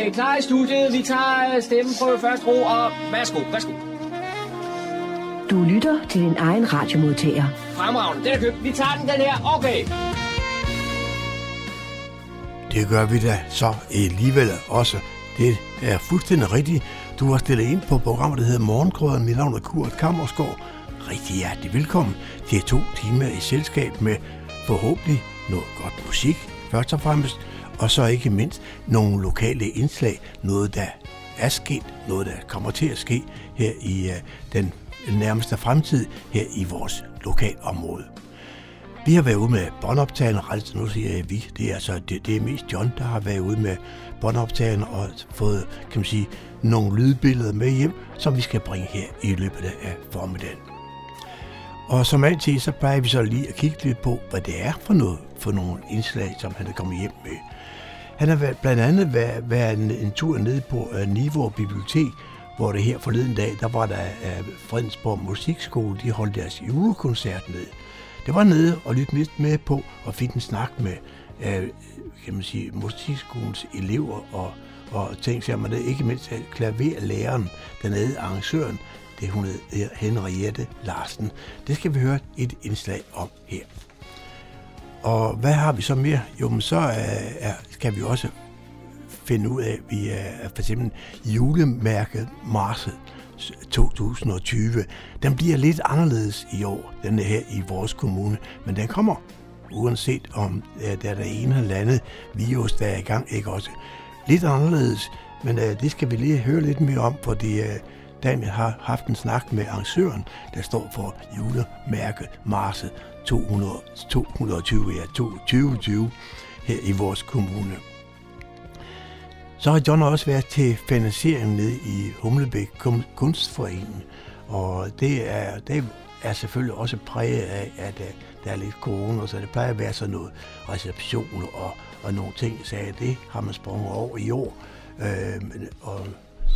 Okay, klar i studiet. Vi tager øh, stemmen på først ro, og værsgo, værsgo. Du lytter til din egen radiomodtager. Fremragende, den er købt. Vi tager den, den her. Okay. Det gør vi da så alligevel også. Det er fuldstændig rigtigt. Du har stillet ind på programmet, der hedder Morgenkrøden. Mit navn er Kurt Kammersgaard. Rigtig hjertelig velkommen til to timer i selskab med forhåbentlig noget godt musik, først og fremmest, og så ikke mindst nogle lokale indslag, noget der er sket, noget der kommer til at ske her i øh, den nærmeste fremtid her i vores lokalområde. Vi har været ude med båndoptageren, altså nu siger jeg vi, det er, altså, det, det er mest John, der har været ude med båndoptageren og fået, kan man sige, nogle lydbilleder med hjem, som vi skal bringe her i løbet af formiddagen. Og som altid, så plejer vi så lige at kigge lidt på, hvad det er for noget for nogle indslag, som han er kommet hjem med. Han har været, blandt andet været, været en, en tur ned på uh, Nivå Bibliotek, hvor det her forleden dag, der var der uh, Fredensborg Musikskole, de holdt deres julekoncert ned. Det var nede og lytte lidt med på og fik en snak med uh, kan man sige, musikskolens elever og, og tænkte sig, man ikke mindst klaverlæreren, dernede arrangøren, det hun hedder Henriette Larsen. Det skal vi høre et indslag om her. Og hvad har vi så mere? Jo, men så øh, er, skal vi også finde ud af, vi er for eksempel julemærket Marset 2020. Den bliver lidt anderledes i år, den er her i vores kommune, men den kommer uanset om øh, der er der ene eller andet virus, der er i gang, ikke også. Lidt anderledes, men øh, det skal vi lige høre lidt mere om, fordi uh, Daniel har haft en snak med arrangøren, der står for julemærket Marset 200, 220, ja, 2020 her i vores kommune. Så har John også været til finansiering nede i Humlebæk Kunstforening, og det er, det er selvfølgelig også præget af, at øh, der er lidt corona, så det plejer at være sådan noget reception og, og nogle ting, så det har man sprunget over i år. Øh, og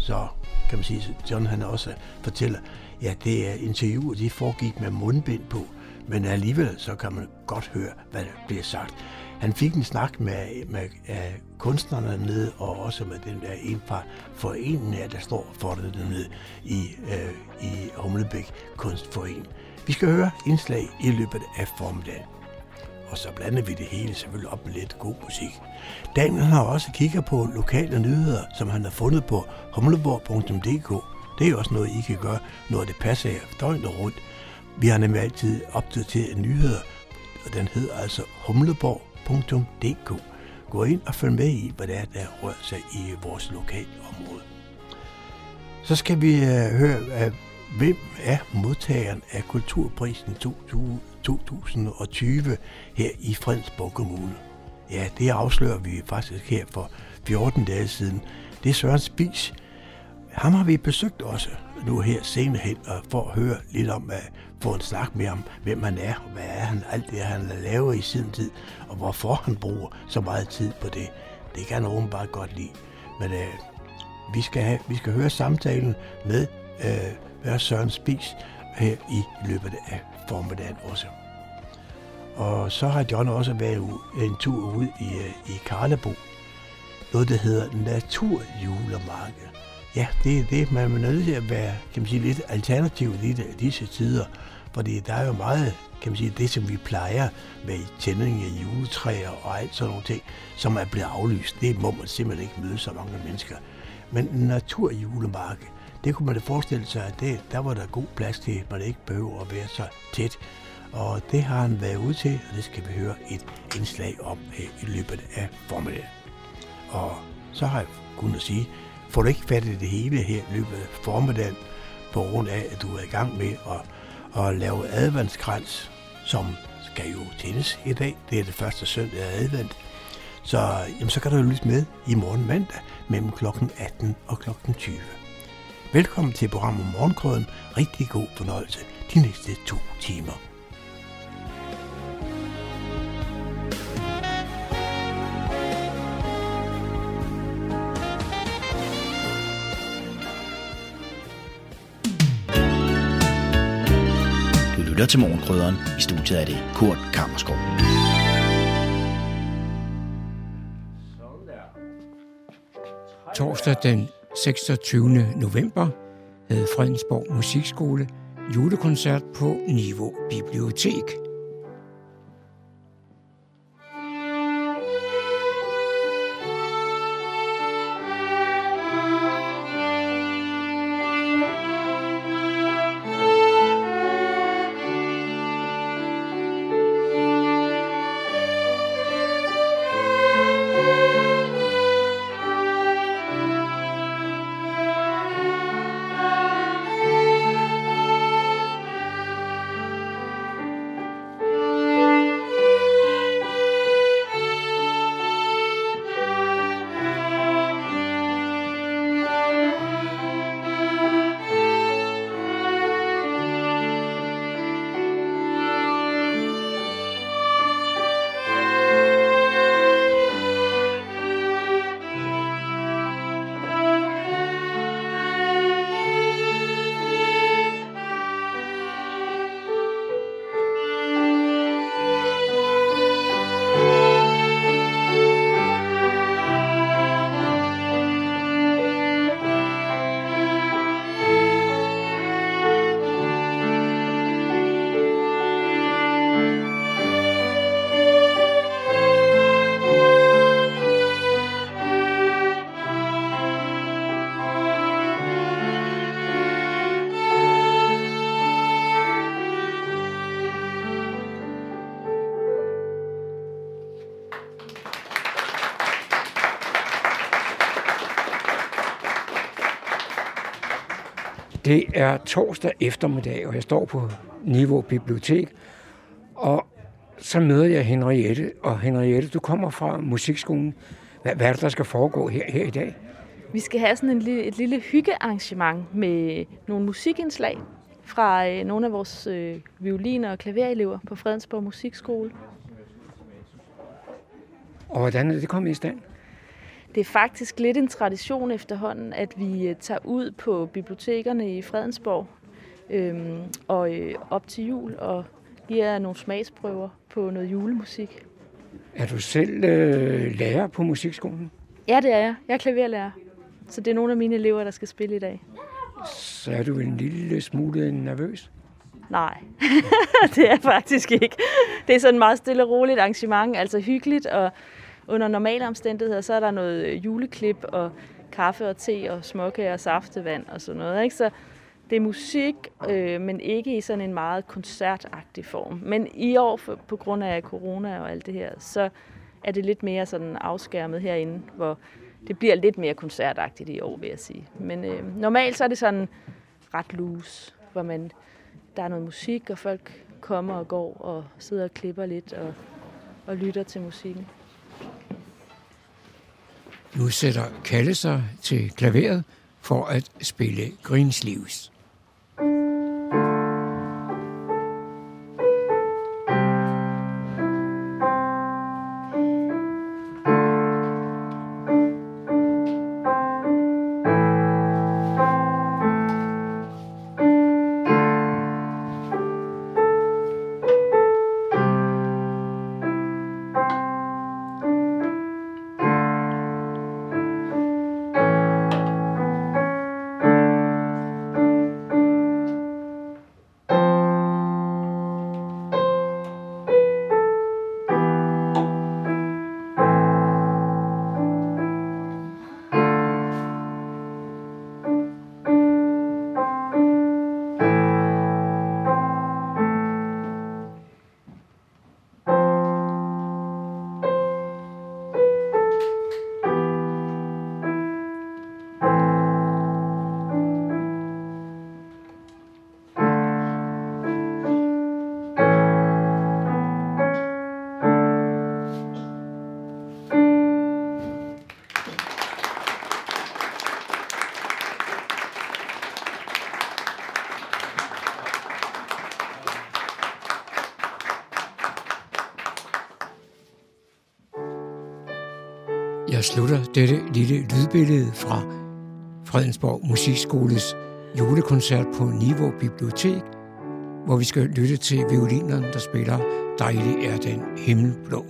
så kan man sige, at John han også fortæller, ja, det er interviewer, de foregik med mundbind på, men alligevel så kan man godt høre, hvad der bliver sagt. Han fik en snak med, med uh, kunstnerne nede, og også med den der en fra foreningen, der står for det dernede i, uh, i Humlebæk Kunstforening. Vi skal høre indslag i løbet af formiddagen. Og så blander vi det hele selvfølgelig op med lidt god musik. Daniel har også kigget på lokale nyheder, som han har fundet på humleborg.dk. Det er jo også noget, I kan gøre, når det passer jer døgnet rundt. Vi har nemlig altid opdateret nyheder, og den hedder altså humleborg.dk. Gå ind og følg med i, hvad det er, der rører sig i vores lokalområde. Så skal vi uh, høre, uh, hvem er modtageren af Kulturprisen 2020 her i Fredensborg Kommune? Ja, det afslører vi faktisk her for 14 dage siden. Det er Søren Spis. Ham har vi besøgt også nu her senere hen, og for at høre lidt om, at få en snak med ham, hvem han er, og hvad er han, alt det han laver i sin tid, og hvorfor han bruger så meget tid på det. Det kan han åbenbart godt lide. Men øh, vi, skal have, vi skal høre samtalen med øh, Søren Spis her i løbet af formiddagen også. Og så har John også været en tur ud i, øh, i Karlebo. Noget, der hedder Naturjulemarked. Ja, det er det, man er nødt til at være kan man sige, lidt alternativ i disse tider. Fordi der er jo meget, kan man sige, det som vi plejer med tænding af juletræer og alt sådan nogle ting, som er blevet aflyst. Det må man simpelthen ikke møde så mange mennesker. Men naturjulemarked, det kunne man da forestille sig, at det, der var der god plads til, at man ikke behøver at være så tæt. Og det har han været ude til, og det skal vi høre et indslag om her i løbet af formiddagen. Og så har jeg kunnet sige, får du ikke fat i det hele her i løbet af formiddagen, på grund af, at du er i gang med at, at lave adventskrans, som skal jo tændes i dag. Det er det første søndag af advent. Så, jamen, så kan du jo lytte med i morgen mandag mellem kl. 18 og kl. 20. Velkommen til programmet Morgenkrøden. Rigtig god fornøjelse de næste to timer. Lytter til Morgenkrydderen. I studiet er det Kurt Kammerskov. Torsdag den 26. november havde Fredensborg Musikskole julekoncert på Niveau Bibliotek. Det er torsdag eftermiddag, og jeg står på Niveau Bibliotek, og så møder jeg Henriette, og Henriette, du kommer fra musikskolen. Hvad, hvad er det, der skal foregå her, her i dag? Vi skal have sådan en, et lille hyggearrangement med nogle musikindslag fra øh, nogle af vores øh, violiner og klaverelever på Fredensborg Musikskole. Og hvordan er det kommet i stand? Det er faktisk lidt en tradition efterhånden, at vi øh, tager ud på bibliotekerne i Fredensborg øhm, og øh, op til jul og giver nogle smagsprøver på noget julemusik. Er du selv øh, lærer på musikskolen? Ja, det er jeg. Jeg er klaverlærer. Så det er nogle af mine elever, der skal spille i dag. Så er du en lille smule nervøs? Nej, det er faktisk ikke. Det er sådan et meget stille og roligt arrangement, altså hyggeligt og under normale omstændigheder, så er der noget øh, juleklip og kaffe og te og småkager og saftevand og sådan noget. Ikke? Så det er musik, øh, men ikke i sådan en meget koncertagtig form. Men i år, for, på grund af corona og alt det her, så er det lidt mere sådan afskærmet herinde, hvor det bliver lidt mere koncertagtigt i år, vil jeg sige. Men øh, normalt så er det sådan ret loose, hvor man, der er noget musik, og folk kommer og går og sidder og klipper lidt og, og lytter til musikken. Nu sætter Kalle sig til klaveret for at spille Greensleeves. Jeg slutter dette lille lydbillede fra Fredensborg Musikskoles julekoncert på Niveau Bibliotek, hvor vi skal lytte til violineren, der spiller Dejlig er den himmelblå.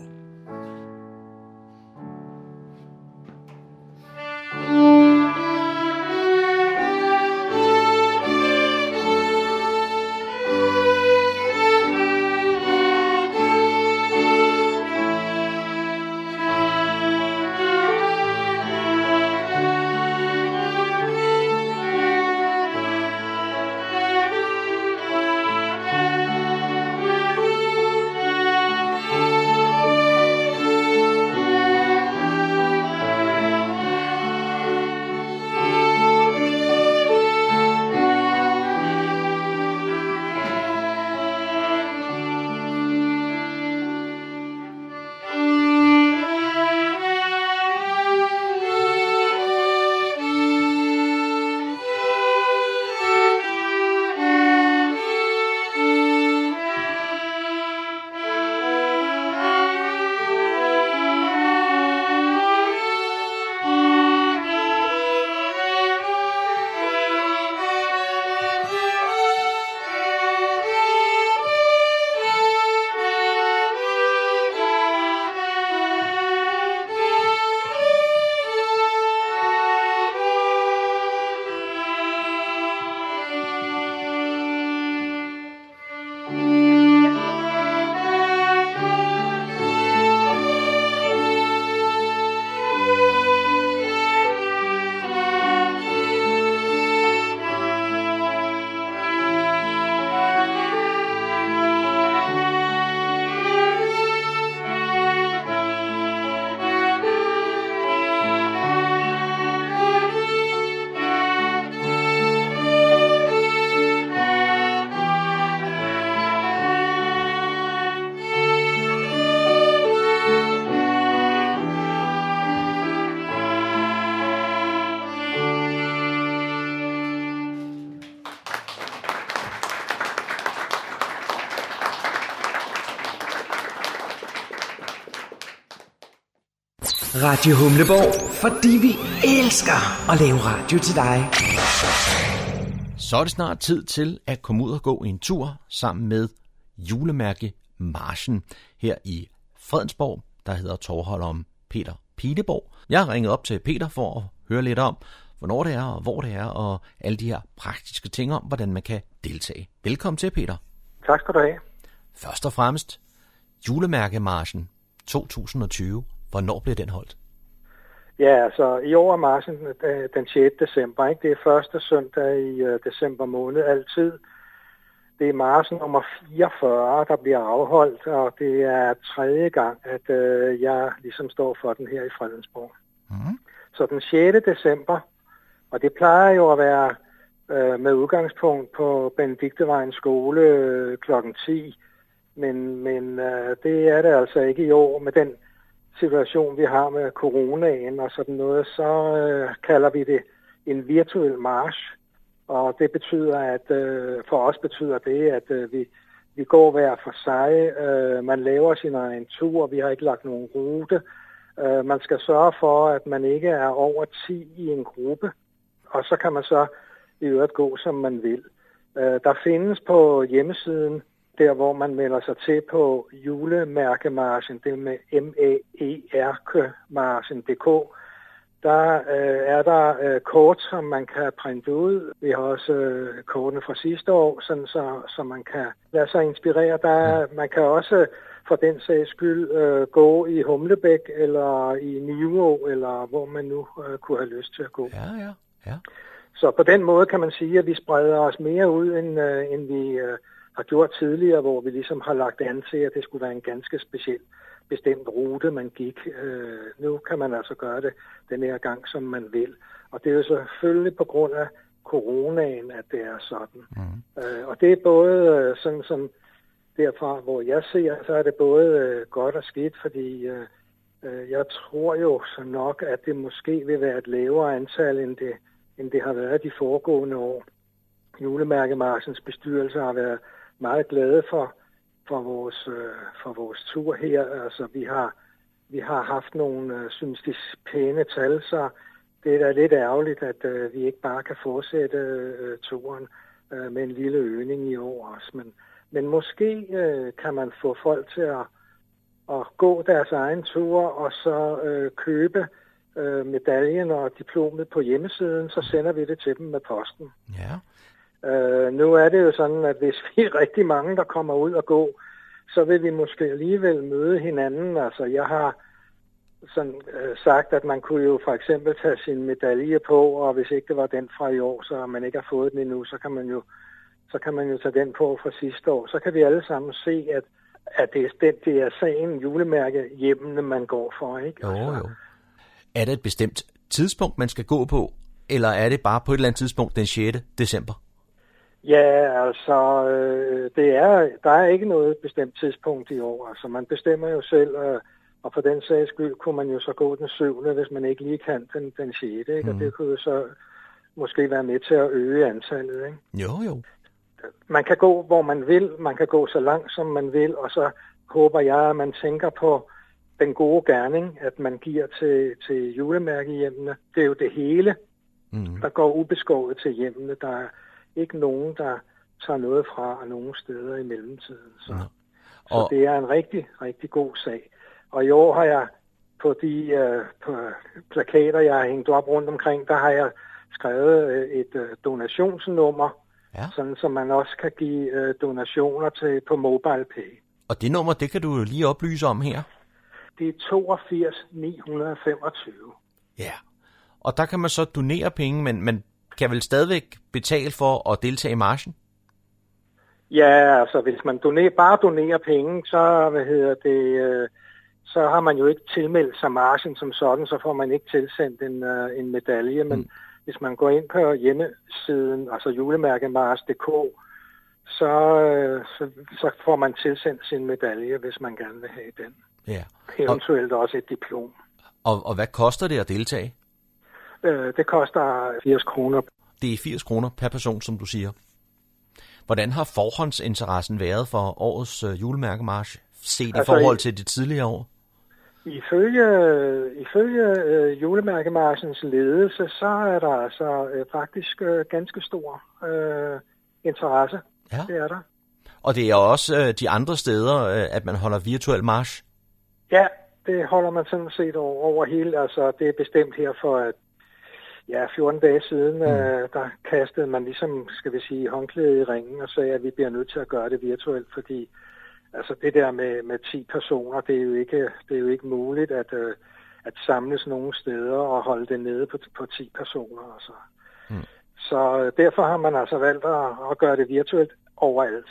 Radio Humleborg, fordi vi elsker at lave radio til dig. Så er det snart tid til at komme ud og gå en tur sammen med julemærke Marchen her i Fredensborg, der hedder tovholderen Peter Pileborg. Jeg har ringet op til Peter for at høre lidt om, hvornår det er og hvor det er, og alle de her praktiske ting om, hvordan man kan deltage. Velkommen til, Peter. Tak skal du have. Først og fremmest, julemærkemarschen 2020. Hvornår bliver den holdt? Ja, altså i år er marchen øh, den 6. december. Ikke? Det er første søndag i uh, december måned altid. Det er marchen nummer 44, der bliver afholdt, og det er tredje gang, at uh, jeg ligesom står for den her i Fredensborg. Mm. Så den 6. december, og det plejer jo at være uh, med udgangspunkt på Benediktevejens skole uh, kl. 10, men, men uh, det er det altså ikke i år med den situation, vi har med coronaen og sådan noget, så øh, kalder vi det en virtuel march. Og det betyder, at øh, for os betyder det, at øh, vi, vi går hver for sig. Øh, man laver sin egen tur. Vi har ikke lagt nogen rute. Øh, man skal sørge for, at man ikke er over 10 i en gruppe. Og så kan man så i øvrigt gå, som man vil. Øh, der findes på hjemmesiden, der hvor man melder sig til på julemærkemarsen, det med m a e r k der øh, er der øh, kort, som man kan printe ud. Vi har også øh, kortene fra sidste år, sådan så, så man kan lade sig inspirere. Der, man kan også for den sags skyld øh, gå i Humlebæk eller i Nivå, eller hvor man nu øh, kunne have lyst til at gå. Ja, ja, ja. Så på den måde kan man sige, at vi spreder os mere ud, end, øh, end vi øh, har gjort tidligere, hvor vi ligesom har lagt an til, at det skulle være en ganske speciel bestemt rute, man gik. Øh, nu kan man altså gøre det den her gang, som man vil. Og det er jo selvfølgelig på grund af coronaen, at det er sådan. Mm. Øh, og det er både øh, sådan som derfra, hvor jeg ser, så er det både øh, godt og skidt, fordi øh, øh, jeg tror jo så nok, at det måske vil være et lavere antal, end det, end det har været de foregående år. Julemærkemarsens bestyrelse har været meget glade for, for vores, øh, for vores tur her. Altså, vi har, vi har haft nogle, øh, synes de, pæne tal, så det er da lidt ærgerligt, at øh, vi ikke bare kan fortsætte øh, turen øh, med en lille øgning i år også. Men, men måske øh, kan man få folk til at, at gå deres egen tur og så øh, købe øh, medaljen og diplomet på hjemmesiden, så sender vi det til dem med posten. Ja. Øh, nu er det jo sådan, at hvis vi er rigtig mange, der kommer ud og gå, så vil vi måske alligevel møde hinanden. Altså, jeg har sådan, øh, sagt, at man kunne jo for eksempel tage sin medalje på, og hvis ikke det var den fra i år, så man ikke har fået den endnu, så kan man jo, så kan man jo tage den på fra sidste år. Så kan vi alle sammen se, at, at det, er, den, det er sagen julemærke hjemmene, man går for. Ikke? Jo, jo. Er det et bestemt tidspunkt, man skal gå på, eller er det bare på et eller andet tidspunkt den 6. december? Ja, altså, øh, det er, der er ikke noget bestemt tidspunkt i år. Altså, man bestemmer jo selv, øh, og for den sags skyld kunne man jo så gå den syvende, hvis man ikke lige kan den, den 6. Ikke? Mm. Og det kunne jo så måske være med til at øge antallet. Ikke? Jo, jo. Man kan gå, hvor man vil. Man kan gå så langt, som man vil. Og så håber jeg, at man tænker på den gode gerning, at man giver til, til julemærkehjemmene. Det er jo det hele, mm. der går ubeskåret til hjemmene. Der er ikke nogen, der tager noget fra nogen steder i mellemtiden. Så, ja. og... så det er en rigtig, rigtig god sag. Og i år har jeg på de uh, på plakater, jeg har hængt op rundt omkring, der har jeg skrevet uh, et uh, donationsnummer, ja. sådan så man også kan give uh, donationer til på MobilePay. Og det nummer, det kan du lige oplyse om her. Det er 82 925. Ja, og der kan man så donere penge, men, men kan vel stadigvæk betale for at deltage i marchen? Ja, altså hvis man donerer, bare donerer penge, så, hvad hedder det, øh, så har man jo ikke tilmeldt sig marchen som sådan, så får man ikke tilsendt en, øh, en medalje. Men mm. hvis man går ind på hjemmesiden, altså julemærkemars.dk, så, øh, så, så får man tilsendt sin medalje, hvis man gerne vil have den. Ja. Eventuelt og, også et diplom. Og, og hvad koster det at deltage? Øh, det koster 80 kroner. Det er 80 kroner per person, som du siger. Hvordan har forhåndsinteressen været for årets øh, julemærkemarsch, set altså, i forhold til det tidligere år? Ifølge, ifølge øh, julemærkemarchens ledelse, så er der altså øh, faktisk øh, ganske stor øh, interesse. Ja. Det er der. Og det er også øh, de andre steder, øh, at man holder virtuel march. Ja, det holder man sådan set over, over hele. Altså, det er bestemt her for at ja, 14 dage siden, mm. øh, der kastede man ligesom, skal vi sige, håndklædet i ringen og sagde, at vi bliver nødt til at gøre det virtuelt, fordi altså det der med, med 10 personer, det er jo ikke, det er jo ikke muligt at, øh, at samles nogle steder og holde det nede på, på 10 personer. Altså. Mm. Så øh, derfor har man altså valgt at, at gøre det virtuelt overalt.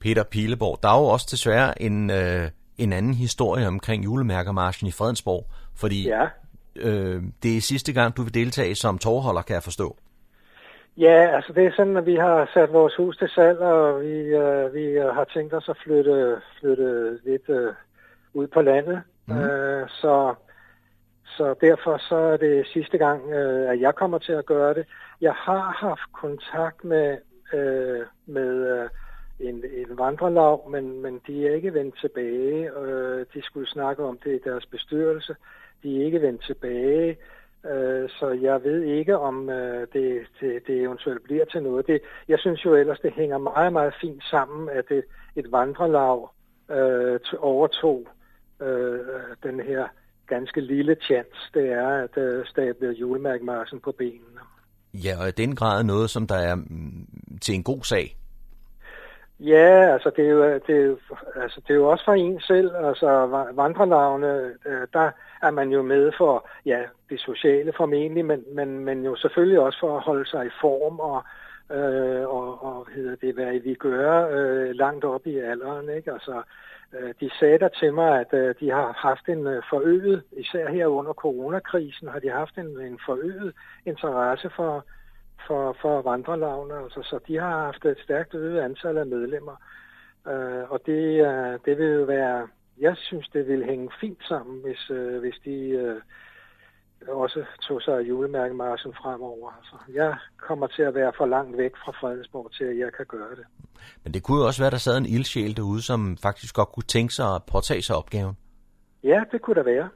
Peter Pileborg, der er jo også desværre en, øh, en anden historie omkring julemærkermarschen i Fredensborg, fordi Ja. Øh, det er sidste gang, du vil deltage som tårholder, kan jeg forstå. Ja, altså det er sådan, at vi har sat vores hus til salg, og vi, øh, vi øh, har tænkt os at flytte, flytte lidt øh, ud på landet. Mm. Øh, så, så derfor så er det sidste gang, øh, at jeg kommer til at gøre det. Jeg har haft kontakt med, øh, med øh, en, en vandrelag, men, men de er ikke vendt tilbage. Øh, de skulle snakke om det i deres bestyrelse. De er ikke vendt tilbage. Øh, Så jeg ved ikke, om øh, det, det, det eventuelt bliver til noget. Det, jeg synes jo ellers, det hænger meget, meget fint sammen, at det, et vandrelag øh, overtog øh, den her ganske lille chance, det er at øh, stable julemærkemarsen på benene. Ja, og i den grad noget, som der er mm, til en god sag. Ja, altså det er jo, det er jo, altså det er jo også for en selv. Altså va- vandrelavene, øh, der er man jo med for ja, det sociale formentlig, men, men, men jo selvfølgelig også for at holde sig i form og, øh, og, og hedder det, hvad vi gør øh, langt op i alderen. Ikke? Altså, øh, de sagde der til mig, at øh, de har haft en øh, forøget, især her under coronakrisen, har de haft en, en forøget interesse for, for, for vandrelavne, altså, så de har haft et stærkt øget antal af medlemmer. Øh, og det, øh, det vil jo være, jeg synes, det vil hænge fint sammen, hvis, øh, hvis de øh, også tog sig af julemærkemarsen fremover. Altså, jeg kommer til at være for langt væk fra Fredensborg til, at jeg kan gøre det. Men det kunne jo også være, der sad en ildsjæl derude, som faktisk godt kunne tænke sig at påtage sig opgaven. Ja, det kunne der være.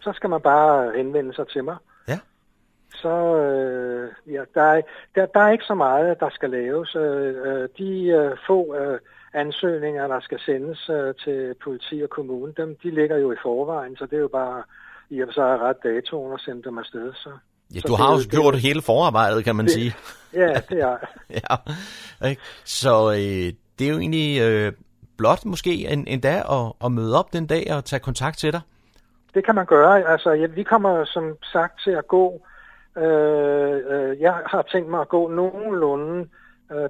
Så skal man bare henvende sig til mig. Ja. Så øh, ja, der, er, der, der er ikke så meget, der skal laves. Øh, øh, de øh, få øh, ansøgninger, der skal sendes øh, til politi og kommune, dem, de ligger jo i forvejen, så det er jo bare i og for sig ret datoen at sende dem afsted. Så. Ja, Så du det har jo det- gjort hele forarbejdet, kan man det- sige. Ja, det er ja. Så øh, det er jo egentlig øh, blot måske en, en dag at, at møde op den dag og tage kontakt til dig. Det kan man gøre. Altså, ja, vi kommer som sagt til at gå. Øh, øh, jeg har tænkt mig at gå nogenlunde øh,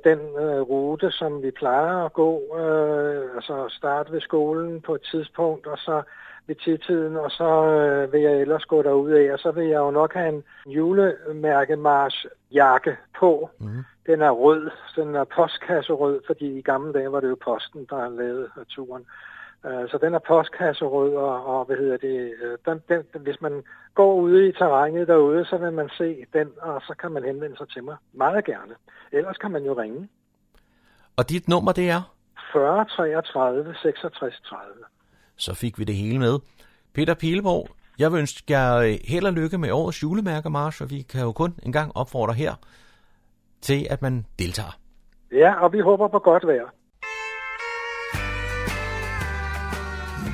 den øh, rute, som vi plejer at gå. Øh, altså starte ved skolen på et tidspunkt, og så ved tidtiden, og så øh, vil jeg ellers gå derud af, og så vil jeg jo nok have en julemærkemars jakke på. Mm. Den er rød, den er postkasserød, fordi i gamle dage var det jo posten, der lavede turen. Øh, Så den er postkasserød, og, og hvad hedder det, øh, den, den, hvis man går ude i terrænet derude, så vil man se den, og så kan man henvende sig til mig. Meget gerne. Ellers kan man jo ringe. Og dit nummer, det er? 40 33 66 30. Så fik vi det hele med. Peter Pileborg, jeg vil ønske jer øh, held og lykke med årets julemærkemarsch, og vi kan jo kun en gang opfordre her til, at man deltager. Ja, og vi håber på godt vejr.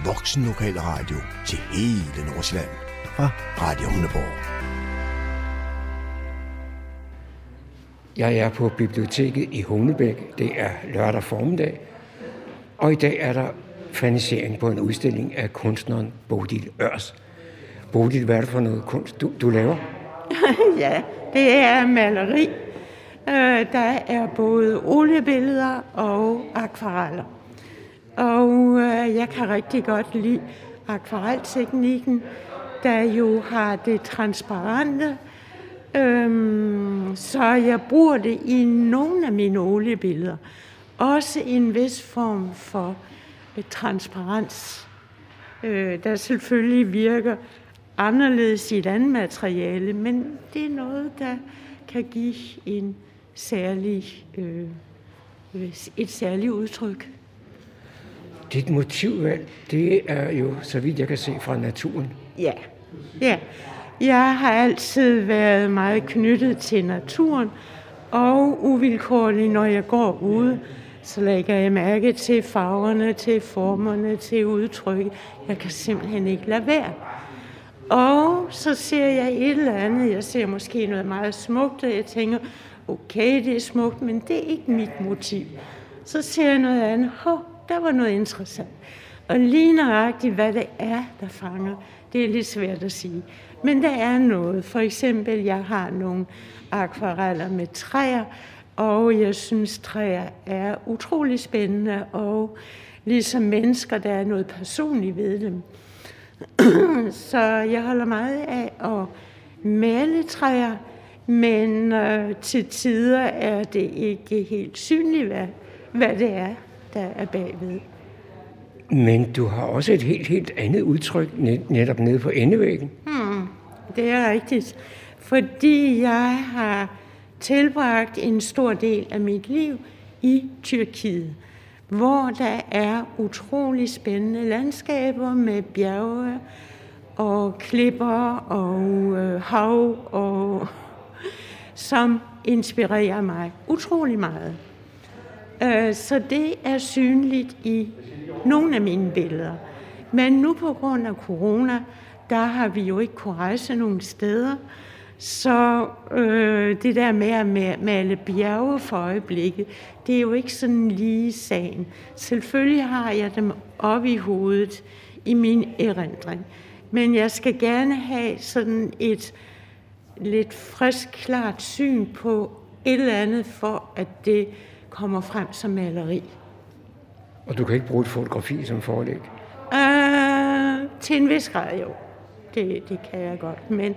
Voksen lokal radio til hele Nordsjælland fra Radio Hundeborg. Jeg er på biblioteket i Humlebæk. Det er lørdag formiddag. Og i dag er der fanisering på en udstilling af kunstneren Bodil Ørs. Bodil, hvad er det for noget kunst, du, du laver? ja, det er maleri. Øh, der er både oliebilleder og akvareller. Og øh, jeg kan rigtig godt lide akvarelteknikken, der jo har det transparente. Øhm, så jeg bruger det i nogle af mine oliebilleder. Også en vis form for øh, transparens, øh, der selvfølgelig virker anderledes i et andet materiale, men det er noget, der kan give en særlig, øh, øh, et særligt udtryk dit motivvalg, det er jo, så vidt jeg kan se, fra naturen. Ja, ja. Jeg har altid været meget knyttet til naturen, og uvilkårligt, når jeg går ude, så lægger jeg mærke til farverne, til formerne, til udtryk. Jeg kan simpelthen ikke lade være. Og så ser jeg et eller andet, jeg ser måske noget meget smukt, og jeg tænker, okay, det er smukt, men det er ikke mit motiv. Så ser jeg noget andet, hov, der var noget interessant. Og lige nøjagtigt, hvad det er, der fanger, det er lidt svært at sige. Men der er noget. For eksempel, jeg har nogle akvareller med træer, og jeg synes, træer er utrolig spændende, og ligesom mennesker, der er noget personligt ved dem. Så jeg holder meget af at male træer, men øh, til tider er det ikke helt synligt, hvad, hvad det er, der er bagved. Men du har også et helt, helt andet udtryk netop nede på endevæggen. Hmm, det er rigtigt. Fordi jeg har tilbragt en stor del af mit liv i Tyrkiet, hvor der er utrolig spændende landskaber med bjerge og klipper og øh, hav, og, som inspirerer mig utrolig meget. Øh, så det er synligt i nogle af mine billeder. Men nu på grund af corona, der har vi jo ikke kunnet rejse nogen steder, så øh, det der med at male bjerge for øjeblikket, det er jo ikke sådan lige sagen. Selvfølgelig har jeg dem oppe i hovedet i min erindring. Men jeg skal gerne have sådan et lidt frisk, klart syn på et eller andet, for at det kommer frem som maleri. Og du kan ikke bruge et fotografi som forlæg? Uh, til en vis grad jo. Det, det kan jeg godt. Men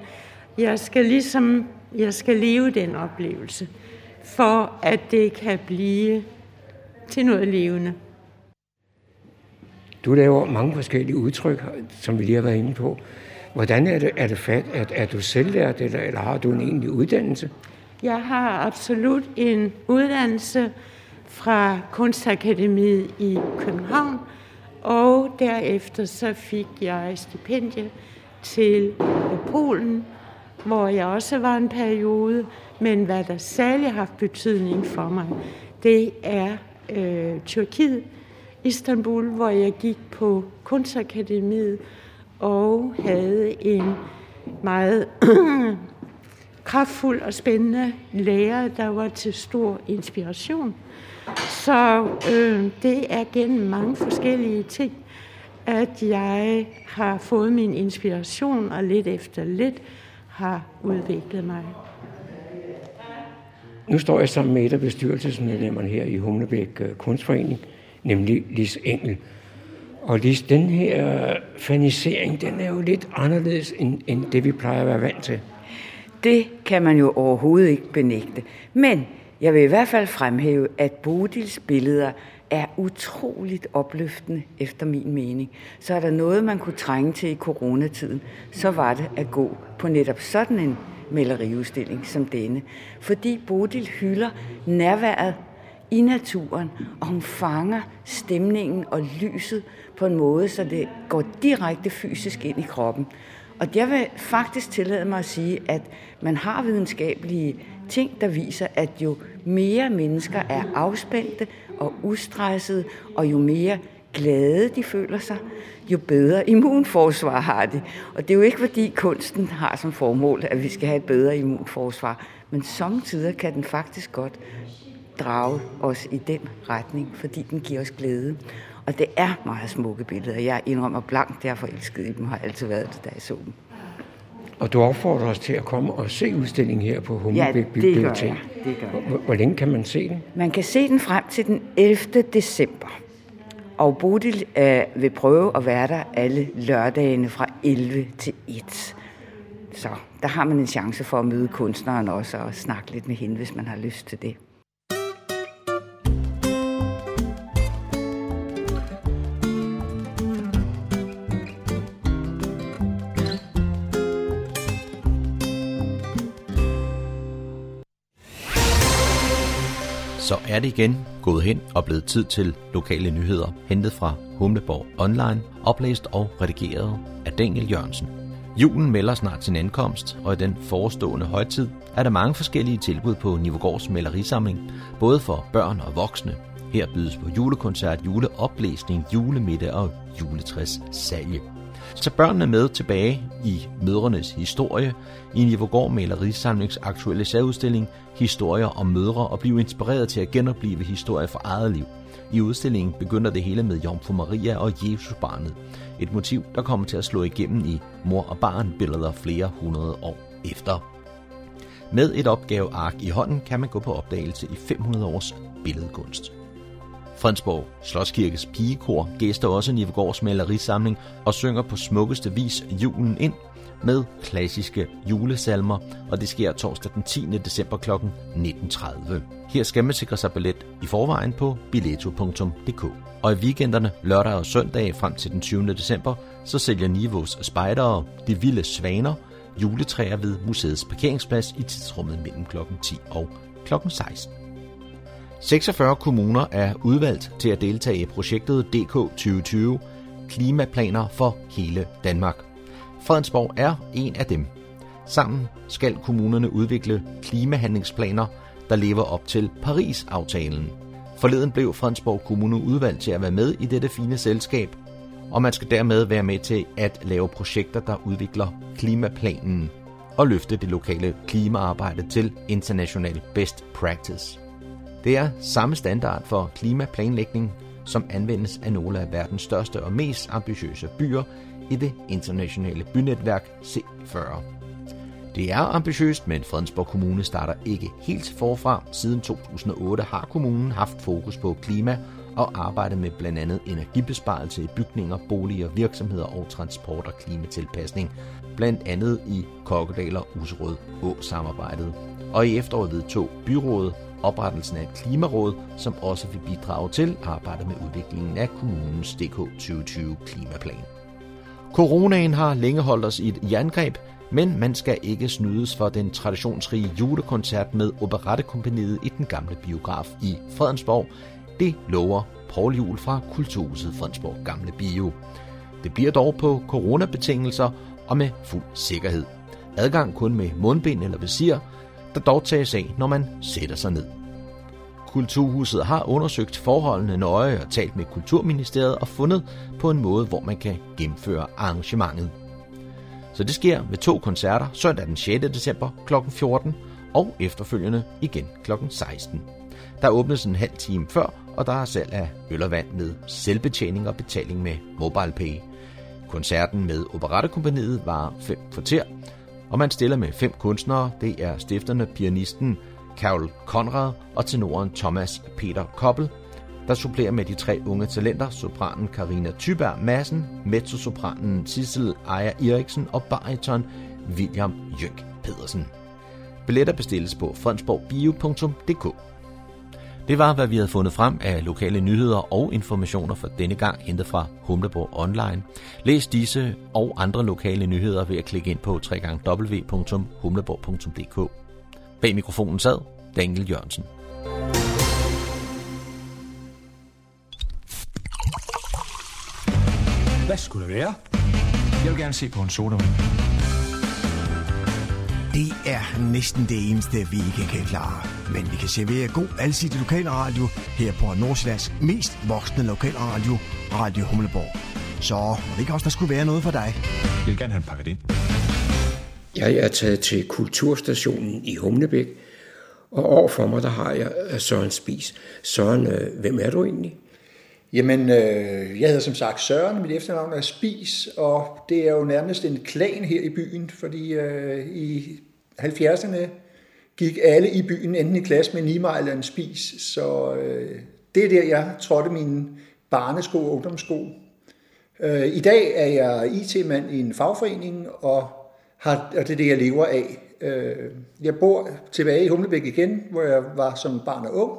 jeg skal ligesom, jeg skal leve den oplevelse, for at det kan blive til noget levende. Du laver mange forskellige udtryk, som vi lige har været inde på. Hvordan er det, er det fat, at er du selvlært, eller, eller har du en egentlig uddannelse? Jeg har absolut en uddannelse fra Kunstakademiet i København, og derefter så fik jeg stipendie til Polen, hvor jeg også var en periode. Men hvad der særlig har haft betydning for mig, det er øh, Tyrkiet, Istanbul, hvor jeg gik på Kunstakademiet og havde en meget kraftfuld og spændende lærer, der var til stor inspiration. Så øh, det er gennem mange forskellige ting, at jeg har fået min inspiration, og lidt efter lidt har udviklet mig. Nu står jeg sammen med et af bestyrelsesmedlemmerne her i Humlebæk øh, Kunstforening, nemlig Lis Engel. Og Lis, den her fanisering, den er jo lidt anderledes end, end det, vi plejer at være vant til. Det kan man jo overhovedet ikke benægte. Men jeg vil i hvert fald fremhæve, at Bodils billeder er utroligt opløftende, efter min mening. Så er der noget, man kunne trænge til i coronatiden, så var det at gå på netop sådan en maleriudstilling som denne. Fordi Bodil hylder nærværet i naturen, og hun fanger stemningen og lyset på en måde, så det går direkte fysisk ind i kroppen. Og jeg vil faktisk tillade mig at sige, at man har videnskabelige ting, der viser, at jo mere mennesker er afspændte og ustressede, og jo mere glade de føler sig, jo bedre immunforsvar har de. Og det er jo ikke, fordi kunsten har som formål, at vi skal have et bedre immunforsvar, men samtidig kan den faktisk godt drage os i den retning, fordi den giver os glæde. Og det er meget smukke billeder. Jeg indrømmer blankt, jeg er forelsket i dem, har altid været det, da jeg så dem. Og du opfordrer os til at komme og se udstillingen her på Hummelbæk ja, Bibliotek. Det gør jeg. Hvor længe kan man se den? Man kan se den frem til den 11. december. Og Bodil øh, vil prøve at være der alle lørdagene fra 11 til 1. Så der har man en chance for at møde kunstneren også og snakke lidt med hende, hvis man har lyst til det. Så er det igen gået hen og blevet tid til lokale nyheder, hentet fra Humleborg Online, oplæst og redigeret af Daniel Jørgensen. Julen melder snart sin ankomst, og i den forestående højtid er der mange forskellige tilbud på Nivogårds malerisamling, både for børn og voksne. Her bydes på julekoncert, juleoplæsning, julemiddag og juletræs Tag børnene med tilbage i mødrenes historie i Nivogård Malerisamlings aktuelle særudstilling Historier om mødre og blive inspireret til at genopleve historier fra eget liv. I udstillingen begynder det hele med Jomfru Maria og Jesusbarnet. Et motiv, der kommer til at slå igennem i mor og barn billeder flere hundrede år efter. Med et opgaveark i hånden kan man gå på opdagelse i 500 års billedkunst. Fredensborg Slotskirkes pigekor gæster også Nivegårds malerisamling og synger på smukkeste vis julen ind med klassiske julesalmer, og det sker torsdag den 10. december kl. 19.30. Her skal man sikre sig billet i forvejen på billetto.dk. Og i weekenderne, lørdag og søndag frem til den 20. december, så sælger Nivos spejdere De Vilde Svaner juletræer ved museets parkeringsplads i tidsrummet mellem kl. 10 og kl. 16. 46 kommuner er udvalgt til at deltage i projektet DK 2020 Klimaplaner for hele Danmark. Fredensborg er en af dem. Sammen skal kommunerne udvikle klimahandlingsplaner, der lever op til Paris-aftalen. Forleden blev Fredensborg Kommune udvalgt til at være med i dette fine selskab, og man skal dermed være med til at lave projekter, der udvikler klimaplanen og løfte det lokale klimaarbejde til international best practice. Det er samme standard for klimaplanlægning, som anvendes af nogle af verdens største og mest ambitiøse byer i det internationale bynetværk C40. Det er ambitiøst, men Fredensborg Kommune starter ikke helt forfra. Siden 2008 har kommunen haft fokus på klima og arbejdet med blandt andet energibesparelse i bygninger, boliger, virksomheder og transport og klimatilpasning, blandt andet i Kokkedal og Userød Å-samarbejdet. Og i efteråret vedtog byrådet oprettelsen af et klimaråd, som også vil bidrage til arbejdet med udviklingen af kommunens DK 2020 klimaplan. Coronaen har længe holdt os i et jerngreb, men man skal ikke snydes for den traditionsrige julekoncert med Operettekompaniet i den gamle biograf i Fredensborg. Det lover Paul Jul fra Kulturhuset Fredensborg Gamle Bio. Det bliver dog på coronabetingelser og med fuld sikkerhed. Adgang kun med mundbind eller visir, der dog tages af, når man sætter sig ned. Kulturhuset har undersøgt forholdene nøje og talt med Kulturministeriet og fundet på en måde, hvor man kan gennemføre arrangementet. Så det sker ved to koncerter søndag den 6. december kl. 14 og efterfølgende igen kl. 16. Der åbnes en halv time før, og der er salg af øl og vand med selvbetjening og betaling med MobilePay. Koncerten med Operettekompaniet var fem kvarter, og man stiller med fem kunstnere. Det er stifterne pianisten Karl Konrad og tenoren Thomas Peter Koppel, der supplerer med de tre unge talenter, sopranen Karina Thyberg Madsen, mezzosopranen Sissel Ejer Eriksen og bariton William Jøk Pedersen. Billetter bestilles på fredensborgbio.dk. Det var, hvad vi havde fundet frem af lokale nyheder og informationer for denne gang hentet fra Humleborg Online. Læs disse og andre lokale nyheder ved at klikke ind på www.humleborg.dk. Bag mikrofonen sad Daniel Jørgensen. Hvad skulle det være? Jeg vil gerne se på en sodavand. Det er næsten det eneste, vi ikke kan klare. Men vi kan servere god alsidig lokalradio her på Nordsjællands mest voksne lokalradio, Radio Humleborg. Så må det ikke også, der skulle være noget for dig? Jeg vil gerne have en pakket ind. Jeg er taget til Kulturstationen i Humlebæk, og overfor mig, der har jeg øh, Søren Spis. Søren, øh, hvem er du egentlig? Jamen, øh, jeg hedder som sagt Søren, mit efternavn er Spis, og det er jo nærmest en klan her i byen, fordi øh, i 70'erne gik alle i byen enten i klasse med Niemeyer eller en Spis, så øh, det er der, jeg trådte min barnesko og ungdomssko. Øh, I dag er jeg IT-mand i en fagforening, og, har, og det er det, jeg lever af. Øh, jeg bor tilbage i Humlebæk igen, hvor jeg var som barn og ung,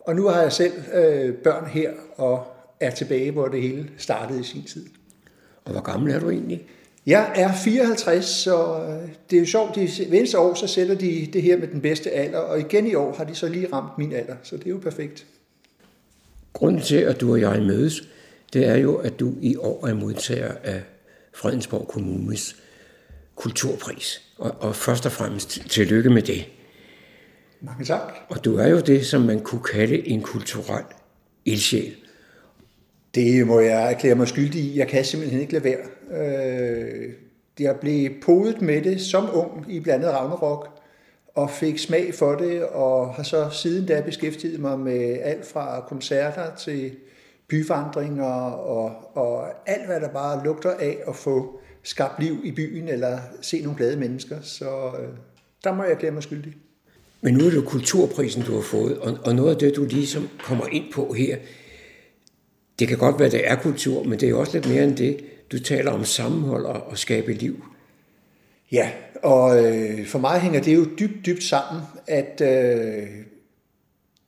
og nu har jeg selv øh, børn her, og er tilbage, hvor det hele startede i sin tid. Og hvor gammel er du egentlig? Jeg er 54, så øh, det er jo sjovt. De, eneste år, så sætter de det her med den bedste alder, og igen i år har de så lige ramt min alder, så det er jo perfekt. Grunden til, at du og jeg mødes, det er jo, at du i år er modtager af Fredensborg Kommunes kulturpris. Og, og først og fremmest tillykke med det. Mange tak. Og du er jo det, som man kunne kalde en kulturel ildsjæl. Det må jeg erklære mig skyldig i. Jeg kan simpelthen ikke lade være. Øh, jeg blev podet med det som ung i blandet Ragnarok, og fik smag for det, og har så siden da beskæftiget mig med alt fra koncerter til byvandringer og, og alt, hvad der bare lugter af at få skabt liv i byen eller se nogle glade mennesker. Så øh, der må jeg erklære mig skyldig. Men nu er det jo kulturprisen, du har fået, og, og noget af det, du ligesom kommer ind på her, det kan godt være, det er kultur, men det er jo også lidt mere end det. Du taler om sammenhold og, og skabe liv. Ja, og øh, for mig hænger det jo dybt, dybt sammen, at øh,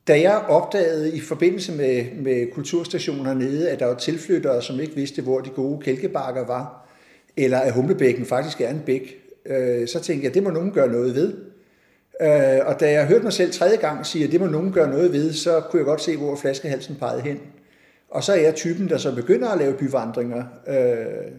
da jeg opdagede i forbindelse med, med kulturstationer nede, at der var tilflyttere, som ikke vidste, hvor de gode kælkebakker var, eller at Humlebækken faktisk er en bæk, øh, så tænkte jeg, at det må nogen gøre noget ved. Øh, og da jeg hørte mig selv tredje gang sige, at det må nogen gøre noget ved, så kunne jeg godt se, hvor flaskehalsen pegede hen. Og så er jeg typen, der så begynder at lave byvandringer. Øh,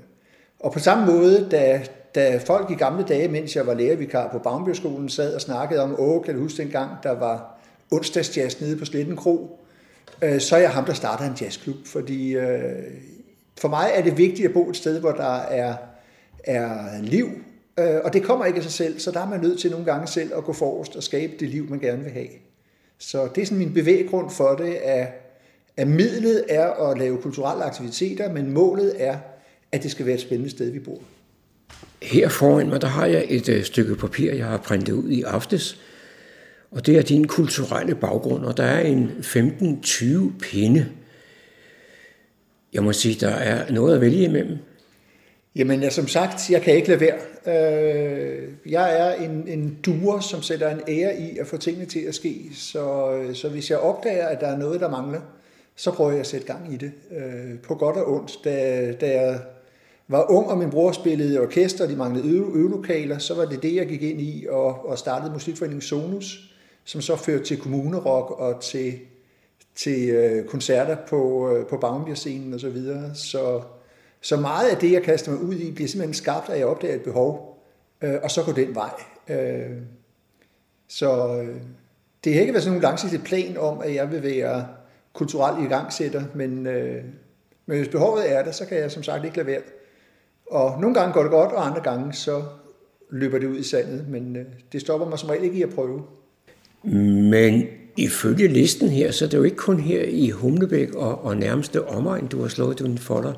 og på samme måde, da, da folk i gamle dage, mens jeg var lærervikar på Bagnbjørskolen, sad og snakkede om, åh, kan du huske dengang, der var onsdagsjazz nede på Sletten Kro, øh, så er jeg ham, der starter en jazzklub, fordi øh, for mig er det vigtigt at bo et sted, hvor der er, er liv, øh, og det kommer ikke af sig selv, så der er man nødt til nogle gange selv at gå forrest og skabe det liv, man gerne vil have. Så det er sådan min bevæggrund for det, at, at midlet er at lave kulturelle aktiviteter, men målet er, at det skal være et spændende sted, vi bor. Her foran mig, der har jeg et øh, stykke papir, jeg har printet ud i aftes, og det er din kulturelle baggrund, og der er en 15-20 pinde. Jeg må sige, der er noget at vælge imellem. Jamen, ja, som sagt, jeg kan ikke lade være. Øh, jeg er en, en duer, som sætter en ære i at få tingene til at ske. Så, så hvis jeg opdager, at der er noget, der mangler, så prøver jeg at sætte gang i det. Øh, på godt og ondt. Da, da jeg var ung, og min bror spillede i orkester, og de manglede øve, øvelokaler, så var det det, jeg gik ind i og, og startede musikforeningen Sonus som så førte til kommunerok og til, til øh, koncerter på, øh, på Bagnbjerg-scenen og så videre. Så, så meget af det, jeg kaster mig ud i, bliver simpelthen skabt, at jeg opdager et behov, øh, og så går den vej. Øh, så øh, det har ikke været sådan en langsigtet plan om, at jeg vil være kulturel igangsætter, men, øh, men hvis behovet er der, så kan jeg som sagt ikke lade være. Og nogle gange går det godt, og andre gange så løber det ud i sandet, men øh, det stopper mig som regel ikke i at prøve. Men ifølge listen her, så er det jo ikke kun her i Humlebæk og, og nærmeste omegn, du har slået den for.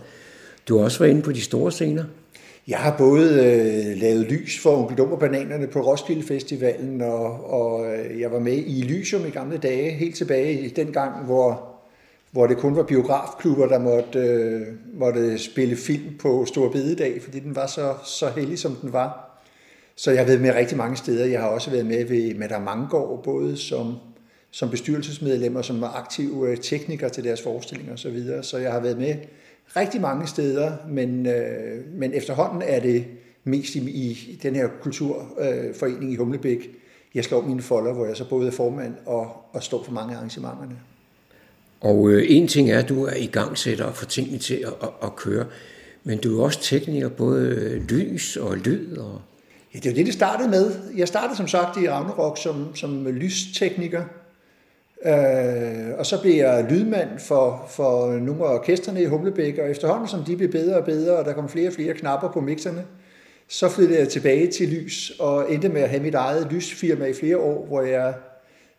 Du har også været inde på de store scener. Jeg har både øh, lavet lys for Onkel Dum og Bananerne på Roskilde Festivalen, og, og øh, jeg var med i Lysium i gamle dage, helt tilbage i den gang, hvor, hvor det kun var biografklubber, der måtte, øh, måtte spille film på Stor Bededag, fordi den var så, så heldig, som den var. Så jeg har været med rigtig mange steder. Jeg har også været med ved Madame Mangård, både som, som bestyrelsesmedlem og som aktiv øh, tekniker til deres forestillinger osv. Så, videre. så jeg har været med rigtig mange steder, men, øh, men efterhånden er det mest i, i den her kulturforening øh, i Humlebæk, jeg slår mine folder, hvor jeg så både er formand og, og står for mange af arrangementerne. Og øh, en ting er, at du er i gang sætter og får tingene til at, at, at køre, men du er også tekniker, både lys og lyd og Ja, det er jo det, det startede med. Jeg startede som sagt i Ragnarok som, som lystekniker, øh, og så blev jeg lydmand for, for nogle af orkesterne i Humlebæk, og efterhånden som de blev bedre og bedre, og der kom flere og flere knapper på mixerne, så flyttede jeg tilbage til lys, og endte med at have mit eget lysfirma i flere år, hvor jeg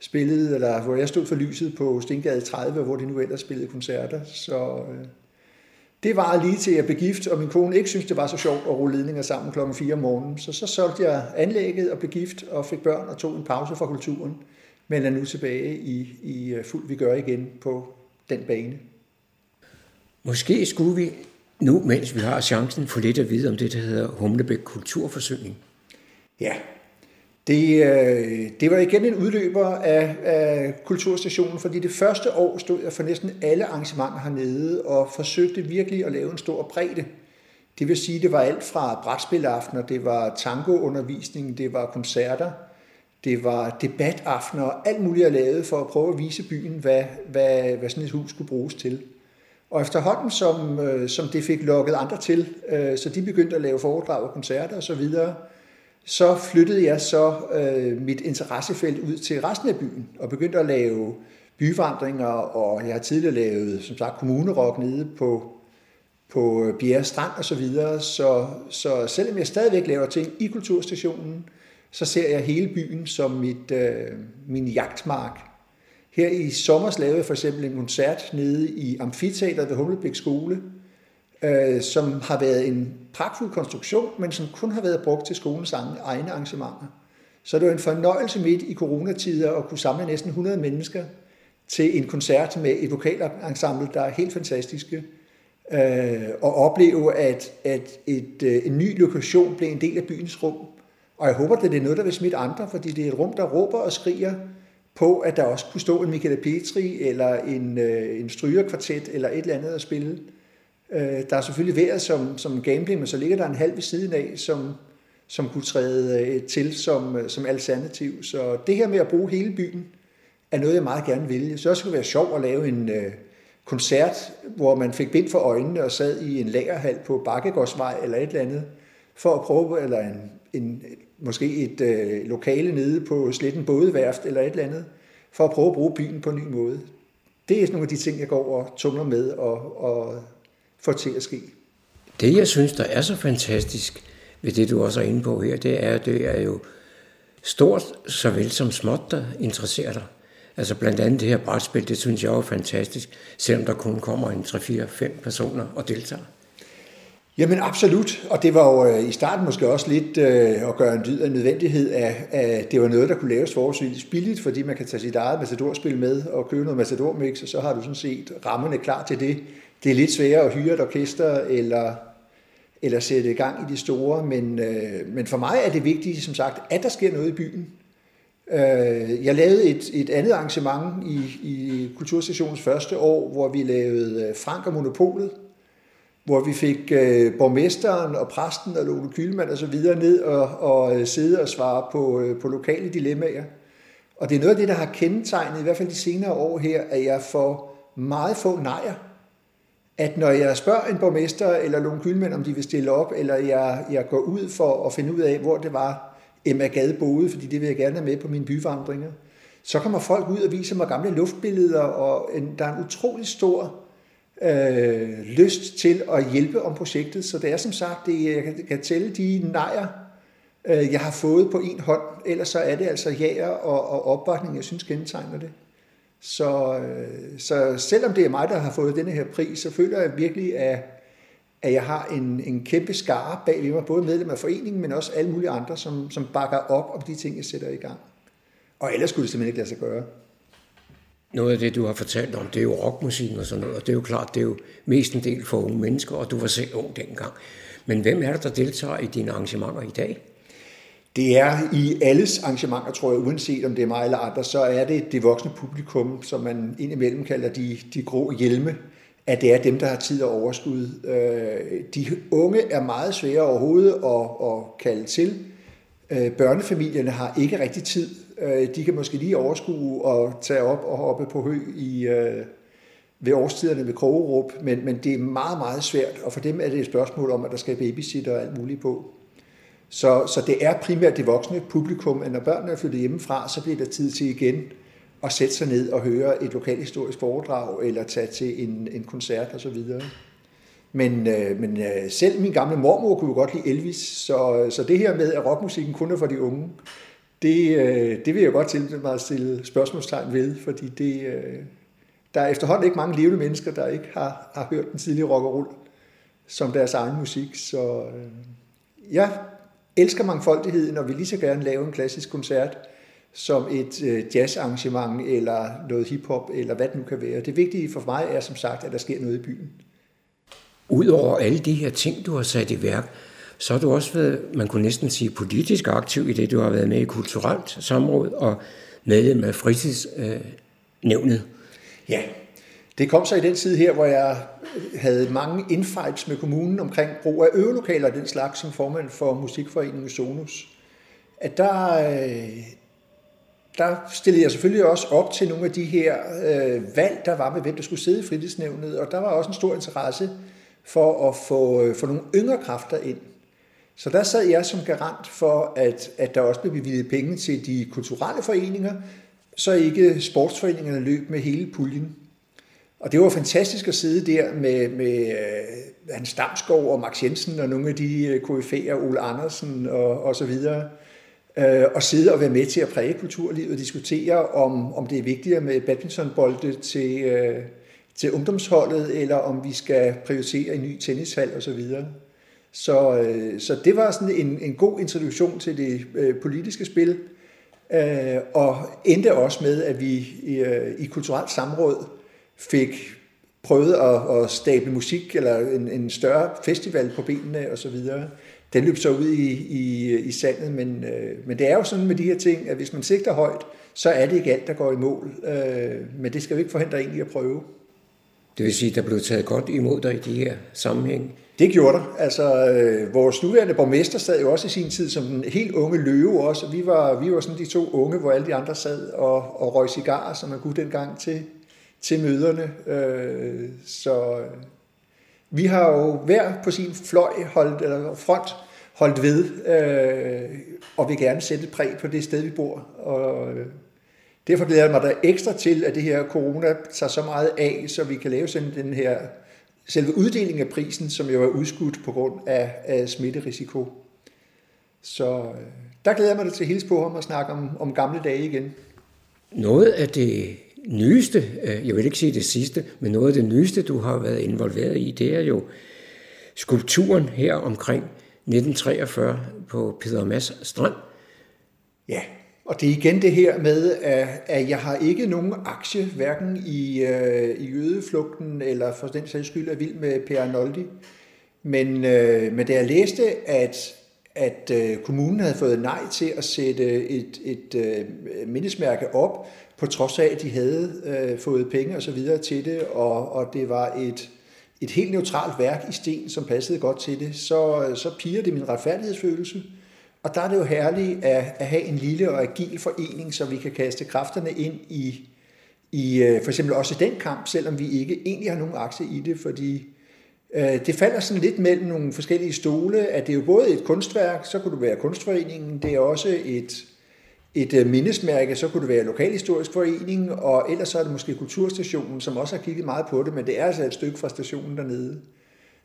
spillede, eller hvor jeg stod for lyset på Stengade 30, hvor de nu ellers spillede koncerter. Så, øh, det var lige til jeg blev gift, og min kone ikke syntes, det var så sjovt at rulle ledninger sammen klokken 4 om morgenen. Så så solgte jeg anlægget og blev gift og fik børn og tog en pause fra kulturen, men er nu tilbage i, i øh, fuld vi gør igen på den bane. Måske skulle vi nu, mens vi har chancen, få lidt at vide om det, der hedder Humlebæk Kulturforsyning. Ja, det, øh, det var igen en udløber af, af kulturstationen, fordi det første år stod jeg for næsten alle arrangementer hernede og forsøgte virkelig at lave en stor bredde Det vil sige, det var alt fra brætspilaftener, det var tangoundervisning, det var koncerter, det var debataftener og alt muligt jeg lavede for at prøve at vise byen, hvad, hvad, hvad sådan et hus skulle bruges til. Og efterhånden, som, øh, som det fik lukket andre til, øh, så de begyndte at lave foredrag og koncerter osv., så, så flyttede jeg så øh, mit interessefelt ud til resten af byen og begyndte at lave byvandringer, og jeg har tidligere lavet, som sagt, kommunerok nede på, på øh, Bjerre Strand og så videre. Så, så selvom jeg stadigvæk laver ting i kulturstationen, så ser jeg hele byen som mit, øh, min jagtmark. Her i sommer lavede jeg for eksempel en koncert nede i Amfiteateret ved Humlebæk Skole, øh, som har været en pragtfuld konstruktion, men som kun har været brugt til skolens egne arrangementer. Så det var en fornøjelse midt i coronatider at kunne samle næsten 100 mennesker til en koncert med et vokalensemble, der er helt fantastiske, øh, og opleve, at, at et, øh, en ny lokation blev en del af byens rum. Og jeg håber, at det er noget, der vil smitte andre, fordi det er et rum, der råber og skriger på, at der også kunne stå en Michaela Petri, eller en, øh, en strygerkvartet, eller et eller andet at spille. Øh, der er selvfølgelig været som, som gambling, men så ligger der en halv ved siden af, som, som kunne træde øh, til som, øh, som alternativ. Så det her med at bruge hele byen, er noget, jeg meget gerne vil. Jeg synes også, det være sjovt at lave en øh, koncert, hvor man fik bind for øjnene og sad i en lagerhal på Bakkegårdsvej eller et eller andet, for at prøve, eller en, en, måske et øh, lokale nede på Sletten Bådeværft eller et eller andet, for at prøve at bruge byen på en ny måde. Det er nogle af de ting, jeg går og tumler med og, og får til at ske. Det, jeg synes, der er så fantastisk ved det, du også er inde på her, det er, at det er jo stort såvel som småt, der interesserer dig. Altså blandt andet det her brætspil, det synes jeg er fantastisk, selvom der kun kommer en 3-4-5 personer og deltager. Jamen absolut, og det var jo øh, i starten måske også lidt øh, at gøre en dyd af nødvendighed af, at det var noget, der kunne laves forholdsvis billigt, fordi man kan tage sit eget matadorspil med og købe noget matadormix, og så har du sådan set rammerne klar til det. Det er lidt sværere at hyre et orkester eller, eller sætte i gang i de store, men, øh, men for mig er det vigtigt, som sagt, at der sker noget i byen. Øh, jeg lavede et, et andet arrangement i, i Kulturstationens første år, hvor vi lavede øh, Frank og Monopolet, hvor vi fik øh, borgmesteren og præsten og Lone Kylmand og så videre ned og, og øh, sidde og svare på, øh, på lokale dilemmaer. Og det er noget af det, der har kendetegnet, i hvert fald de senere år her, at jeg får meget få nejer. At når jeg spørger en borgmester eller Lone Kylmand, om de vil stille op, eller jeg, jeg går ud for at finde ud af, hvor det var, Emma Gade boede, fordi det vil jeg gerne have med på mine byvandringer, så kommer folk ud og viser mig gamle luftbilleder, og en, der er en utrolig stor øh, lyst til at hjælpe om projektet. Så det er som sagt, det, jeg kan, kan tælle de nejer, øh, jeg har fået på en hånd. Ellers så er det altså jager og, og opbakning, jeg synes kendetegner det. Så, øh, så selvom det er mig, der har fået denne her pris, så føler jeg virkelig, at, at jeg har en, en kæmpe skare bag ved mig, både medlem af foreningen, men også alle mulige andre, som, som bakker op om de ting, jeg sætter i gang. Og ellers skulle det simpelthen ikke lade sig gøre noget af det, du har fortalt om, det er jo rockmusikken og sådan noget, og det er jo klart, det er jo mest en del for unge mennesker, og du var selv ung dengang. Men hvem er det, der deltager i dine arrangementer i dag? Det er i alles arrangementer, tror jeg, uanset om det er mig eller andre, så er det det voksne publikum, som man indimellem kalder de, de grå hjelme, at det er dem, der har tid og overskud. Øh, de unge er meget svære overhovedet at, at kalde til. Øh, børnefamilierne har ikke rigtig tid Øh, de kan måske lige overskue og tage op og hoppe på hø i, øh, ved årstiderne ved Krogerup, men, men det er meget, meget svært, og for dem er det et spørgsmål om, at der skal babysitter og alt muligt på. Så, så det er primært det voksne publikum, at når børnene er flyttet hjemmefra, så bliver der tid til igen at sætte sig ned og høre et lokalhistorisk foredrag, eller tage til en, en koncert osv. Men, øh, men øh, selv min gamle mormor kunne jo godt lide Elvis, så, så det her med, at rockmusikken kun er for de unge, det, øh, det vil jeg godt til mig at stille spørgsmålstegn ved, fordi det, øh, der er efterhånden ikke mange levende mennesker, der ikke har, har hørt den tidlige rock og roll som deres egen musik. Så øh, jeg elsker mangfoldigheden, og vil lige så gerne lave en klassisk koncert som et jazzarrangement eller noget hiphop, eller hvad det nu kan være. Det vigtige for mig er som sagt, at der sker noget i byen. Udover alle de her ting, du har sat i værk, så har du også været, man kunne næsten sige, politisk aktiv i det, du har været med i kulturelt samråd og medlem af fritidsnævnet. Ja, Det kom så i den tid her, hvor jeg havde mange infights med kommunen omkring brug af øvelokaler og den slags som formand for Musikforeningen Sonus. At der, øh, der stillede jeg selvfølgelig også op til nogle af de her øh, valg, der var med, hvem der skulle sidde i fritidsnævnet, og der var også en stor interesse for at få, øh, få nogle yngre kræfter ind. Så der sad jeg som garant for, at, at der også blev bevilget penge til de kulturelle foreninger, så ikke sportsforeningerne løb med hele puljen. Og det var fantastisk at sidde der med, med øh, Hans Damsgaard og Max Jensen og nogle af de øh, uh, KF'er, Ole Andersen og, og så videre, øh, og sidde og være med til at præge kulturlivet og diskutere, om, om det er vigtigere med badmintonbolde til, til ungdomsholdet, eller om vi skal prioritere en ny tennishal og så videre. Så, øh, så det var sådan en, en god introduktion til det øh, politiske spil, uh, og endte også med, at vi i, i kulturelt samråd fik prøvet at, at stable musik eller en, en større festival på benene og så videre. Den løb så ud i, i, i sandet, men, øh, men det er jo sådan med de her ting, at hvis man sigter højt, så er det ikke alt, der går i mål. Øh, men det skal jo ikke forhindre en i at prøve. Det vil sige, at der blev taget godt imod dig i de her sammenhæng? Det gjorde der. Altså, øh, vores nuværende borgmester sad jo også i sin tid som den helt unge løve også. Vi var, vi var sådan de to unge, hvor alle de andre sad og, og røg cigarer, som man kunne dengang til, til møderne. Øh, så øh, vi har jo hver på sin fløj holdt, eller front holdt ved, øh, og vil gerne sætte et præg på det sted, vi bor. Og øh, derfor glæder jeg mig da ekstra til, at det her corona tager så meget af, så vi kan lave sådan den her selve uddelingen af prisen, som jo er udskudt på grund af, af smitterisiko. Så øh, der glæder jeg mig til at hilse på ham og snakke om, om gamle dage igen. Noget af det nyeste, øh, jeg vil ikke sige det sidste, men noget af det nyeste, du har været involveret i, det er jo skulpturen her omkring 1943 på Peter Mads Strand. Ja, og det er igen det her med, at jeg har ikke nogen aktie, hverken i, øh, i jødeflugten eller for den sags skyld er vild med Per Arnoldi. Men, øh, men da jeg læste, at, at øh, kommunen havde fået nej til at sætte et, et øh, mindesmærke op, på trods af, at de havde øh, fået penge og så videre til det, og, og det var et, et helt neutralt værk i sten, som passede godt til det, så, så piger det min retfærdighedsfølelse. Og der er det jo herligt at, at have en lille og agil forening, så vi kan kaste kræfterne ind i, i øh, for eksempel også den kamp, selvom vi ikke egentlig har nogen aktie i det, fordi øh, det falder sådan lidt mellem nogle forskellige stole, at det er jo både et kunstværk, så kunne det være kunstforeningen, det er også et, et øh, mindesmærke, så kunne det være Lokalhistorisk Forening, og ellers så er det måske Kulturstationen, som også har kigget meget på det, men det er altså et stykke fra stationen dernede.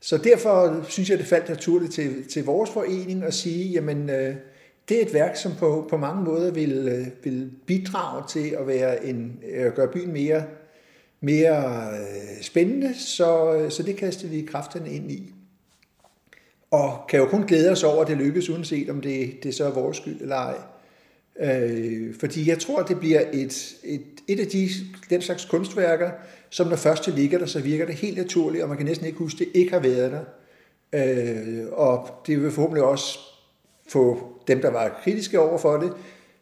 Så derfor synes jeg, det faldt naturligt til, til vores forening at sige, jamen øh, det er et værk, som på, på mange måder vil, øh, vil bidrage til at være en, øh, at gøre byen mere, mere øh, spændende, så, øh, så det kaster vi kræfterne ind i. Og kan jo kun glæde os over, at det lykkes, uanset om det, det så er vores skyld eller ej. Øh, fordi jeg tror, det bliver et, et, et af de, den slags kunstværker, som når først det ligger der, så virker det helt naturligt, og man kan næsten ikke huske, det ikke har været der. Øh, og det vil forhåbentlig også få dem, der var kritiske over for det,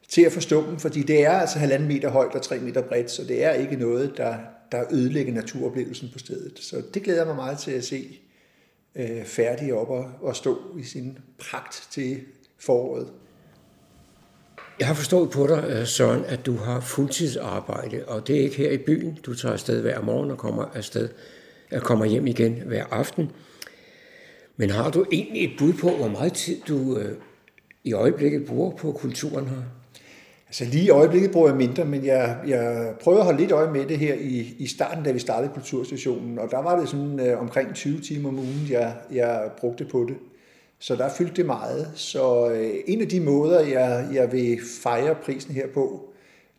til at forstå dem, fordi det er altså halvanden meter højt og tre meter bredt, så det er ikke noget, der, der ødelægger naturoplevelsen på stedet. Så det glæder mig meget til at se øh, færdig op og, og stå i sin pragt til foråret. Jeg har forstået på dig, øh, Søren, at du har fuldtidsarbejde, og det er ikke her i byen. Du tager afsted hver morgen og kommer, afsted, og kommer hjem igen hver aften. Men har du egentlig et bud på, hvor meget tid du øh, i øjeblikket bruger på kulturen her? Altså lige i øjeblikket bruger jeg mindre, men jeg, jeg prøver at holde lidt øje med det her i, i starten, da vi startede Kulturstationen, og der var det sådan øh, omkring 20 timer om ugen, jeg, jeg brugte på det. Så der fyldte det meget. Så øh, en af de måder, jeg, jeg vil fejre prisen her på,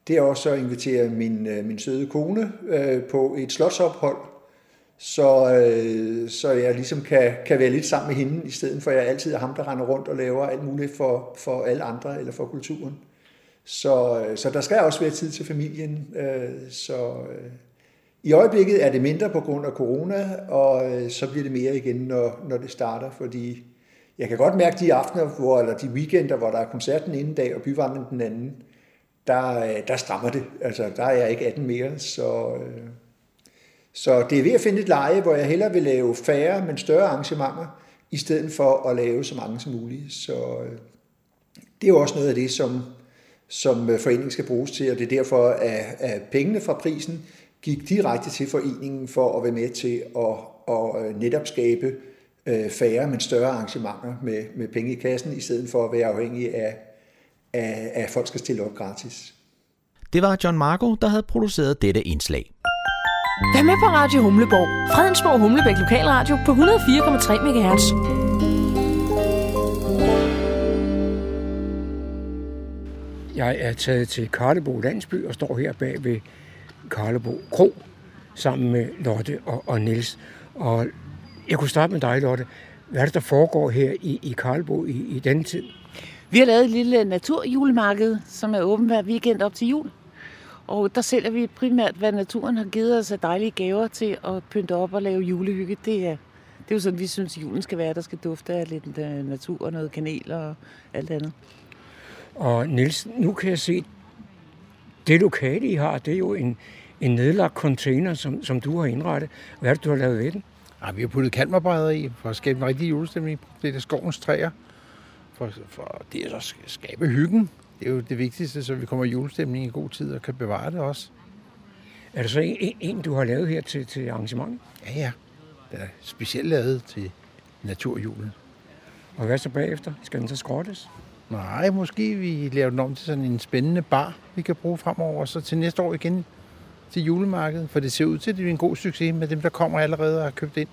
det er også at invitere min, øh, min søde kone øh, på et slotsophold, så, øh, så jeg ligesom kan, kan være lidt sammen med hende, i stedet for at jeg altid er ham, der render rundt og laver alt muligt for, for alle andre eller for kulturen. Så, øh, så der skal også være tid til familien. Øh, så øh, i øjeblikket er det mindre på grund af corona, og øh, så bliver det mere igen, når, når det starter, fordi jeg kan godt mærke de aftener, hvor, eller de weekender, hvor der er koncert den ene dag og byvandring den anden, der, øh, der strammer det. Altså, der er jeg ikke 18 mere, så, øh, Så det er ved at finde et leje, hvor jeg hellere vil lave færre, men større arrangementer, i stedet for at lave så mange som muligt. Så øh, det er jo også noget af det, som, som øh, foreningen skal bruges til, og det er derfor, at, at pengene fra prisen gik direkte til foreningen for at være med til at, at øh, netop skabe færre, men større arrangementer med, med penge i kassen, i stedet for at være afhængig af, af, af folk skal stille op gratis. Det var John Marco, der havde produceret dette indslag. Vær med på Radio Humleborg. Fredensborg Humlebæk Lokalradio på 104,3 MHz. Jeg er taget til Karlebo Landsby og står her bag ved Karlebo Kro sammen med Lotte og, og Niels. Og jeg kunne starte med dig, Lotte. Hvad er det, der foregår her i, i Karlebo i, i denne tid? Vi har lavet et lille naturjulemarked, som er åbent hver weekend op til jul. Og der sælger vi primært, hvad naturen har givet os af dejlige gaver til at pynte op og lave julehygge. Det er, det er jo sådan, vi synes, julen skal være. Der skal dufte af lidt øh, natur og noget kanel og alt andet. Og Nils, nu kan jeg se, det lokale, I har, det er jo en, en nedlagt container, som, som du har indrettet. Hvad er det, du har lavet ved den? Ja, vi har puttet kalmerbrædder i, for at skabe en rigtig julestemning. Det er skovens træer. For, for det er så at skabe hyggen det er jo det vigtigste, så vi kommer i julestemning i god tid og kan bevare det også. Er det så en, en du har lavet her til, til arrangementet? Ja, ja. Det er specielt lavet til naturjulen. Og hvad så bagefter? Skal den så skrottes? Nej, måske vi laver den om til sådan en spændende bar, vi kan bruge fremover, så til næste år igen til julemarkedet, for det ser ud til, at det er en god succes med dem, der kommer allerede og har købt ind.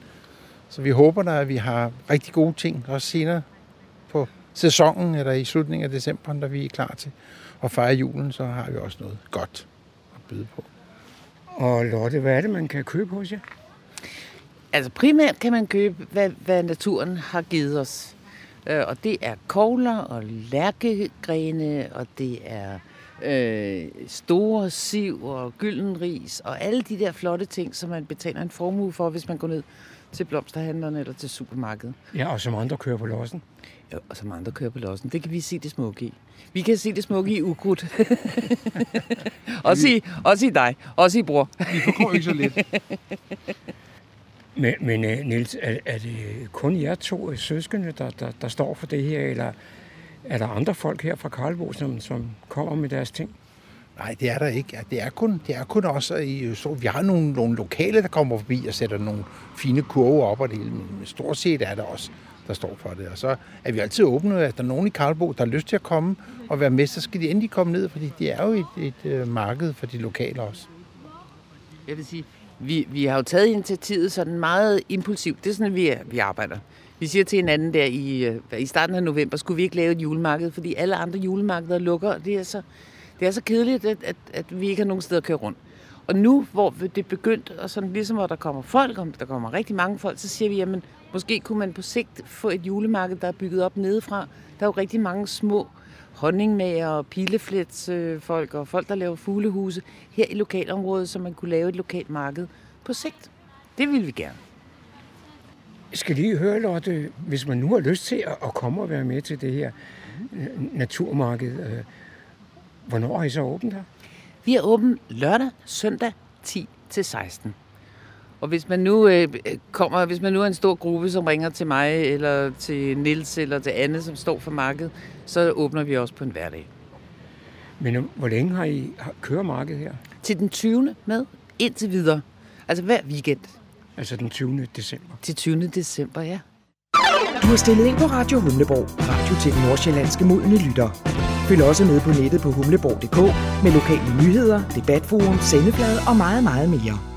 Så vi håber da, at vi har rigtig gode ting også senere på sæsonen, eller i slutningen af december, når vi er klar til at fejre julen, så har vi også noget godt at byde på. Og Lotte, hvad er det, man kan købe hos jer? Altså primært kan man købe, hvad, hvad naturen har givet os. Øh, og det er kogler og lærkegrene, og det er øh, store siv og gyldenris, og alle de der flotte ting, som man betaler en formue for, hvis man går ned til blomsterhandlerne eller til supermarkedet. Ja, og som andre kører på lossen. Ja, og som andre kører på lossen. Det kan vi se det smukke i. Vi kan se det smukke i ukrudt. også, i, også i dig. Også i bror. Vi forgår ikke så lidt. men, men uh, Niels, er, er det kun jer to søskende, der, der, der står for det her, eller er der andre folk her fra Karlbo, som, som kommer med deres ting? Nej, det er der ikke. Det er kun, det er kun også i så Vi har nogle, nogle lokale, der kommer forbi og sætter nogle fine kurve op og det hele, men stort set er der også der står for det. Og så er vi altid åbne, at der er nogen i Karlbo, der har lyst til at komme og være med, så skal de endelig komme ned, fordi det er jo et, et, et marked for de lokale også. Jeg vil sige, vi, vi har jo taget initiativet sådan meget impulsivt. Det er sådan, at vi, vi arbejder. Vi siger til hinanden der i, øh, i starten af november, skulle vi ikke lave et julemarked, fordi alle andre julemarkeder lukker, det er så, det er så kedeligt, at, at, at vi ikke har nogen steder at køre rundt. Og nu, hvor det er begyndt, og sådan ligesom hvor der kommer folk, og der kommer rigtig mange folk, så siger vi, jamen måske kunne man på sigt få et julemarked, der er bygget op nedefra. Der er jo rigtig mange små honningmager og pilefletsfolk øh, og folk, der laver fuglehuse her i lokalområdet, så man kunne lave et lokalt marked på sigt. Det vil vi gerne. Skal lige høre, Lotte, hvis man nu har lyst til at komme og være med til det her naturmarked, øh, hvornår er I så åbent her? Vi er åbent lørdag, søndag 10 til 16. Og hvis man nu øh, kommer, hvis man nu er en stor gruppe, som ringer til mig, eller til Nils eller til Anne, som står for markedet, så åbner vi også på en hverdag. Men øh, hvor længe har I kørt markedet her? Til den 20. med, indtil videre. Altså hver weekend. Altså den 20. december? Til 20. december, ja. Du har stillet ind på Radio Humleborg, radio til den nordsjællandske modne lytter. Følg også med på nettet på humleborg.dk med lokale nyheder, debatforum, sendeflade og meget, meget mere.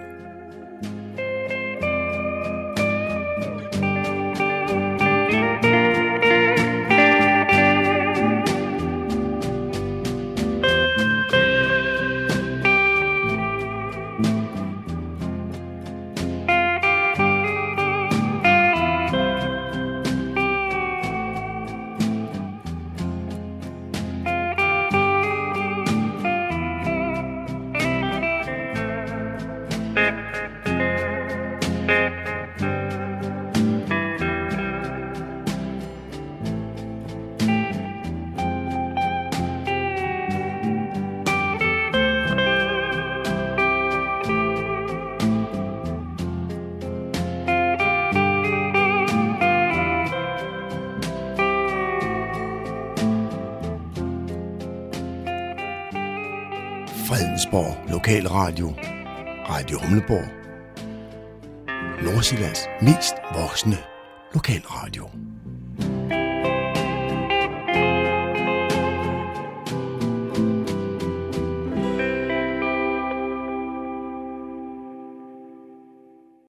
Radio, Radio Humleborg, Nordsjællands mest voksne.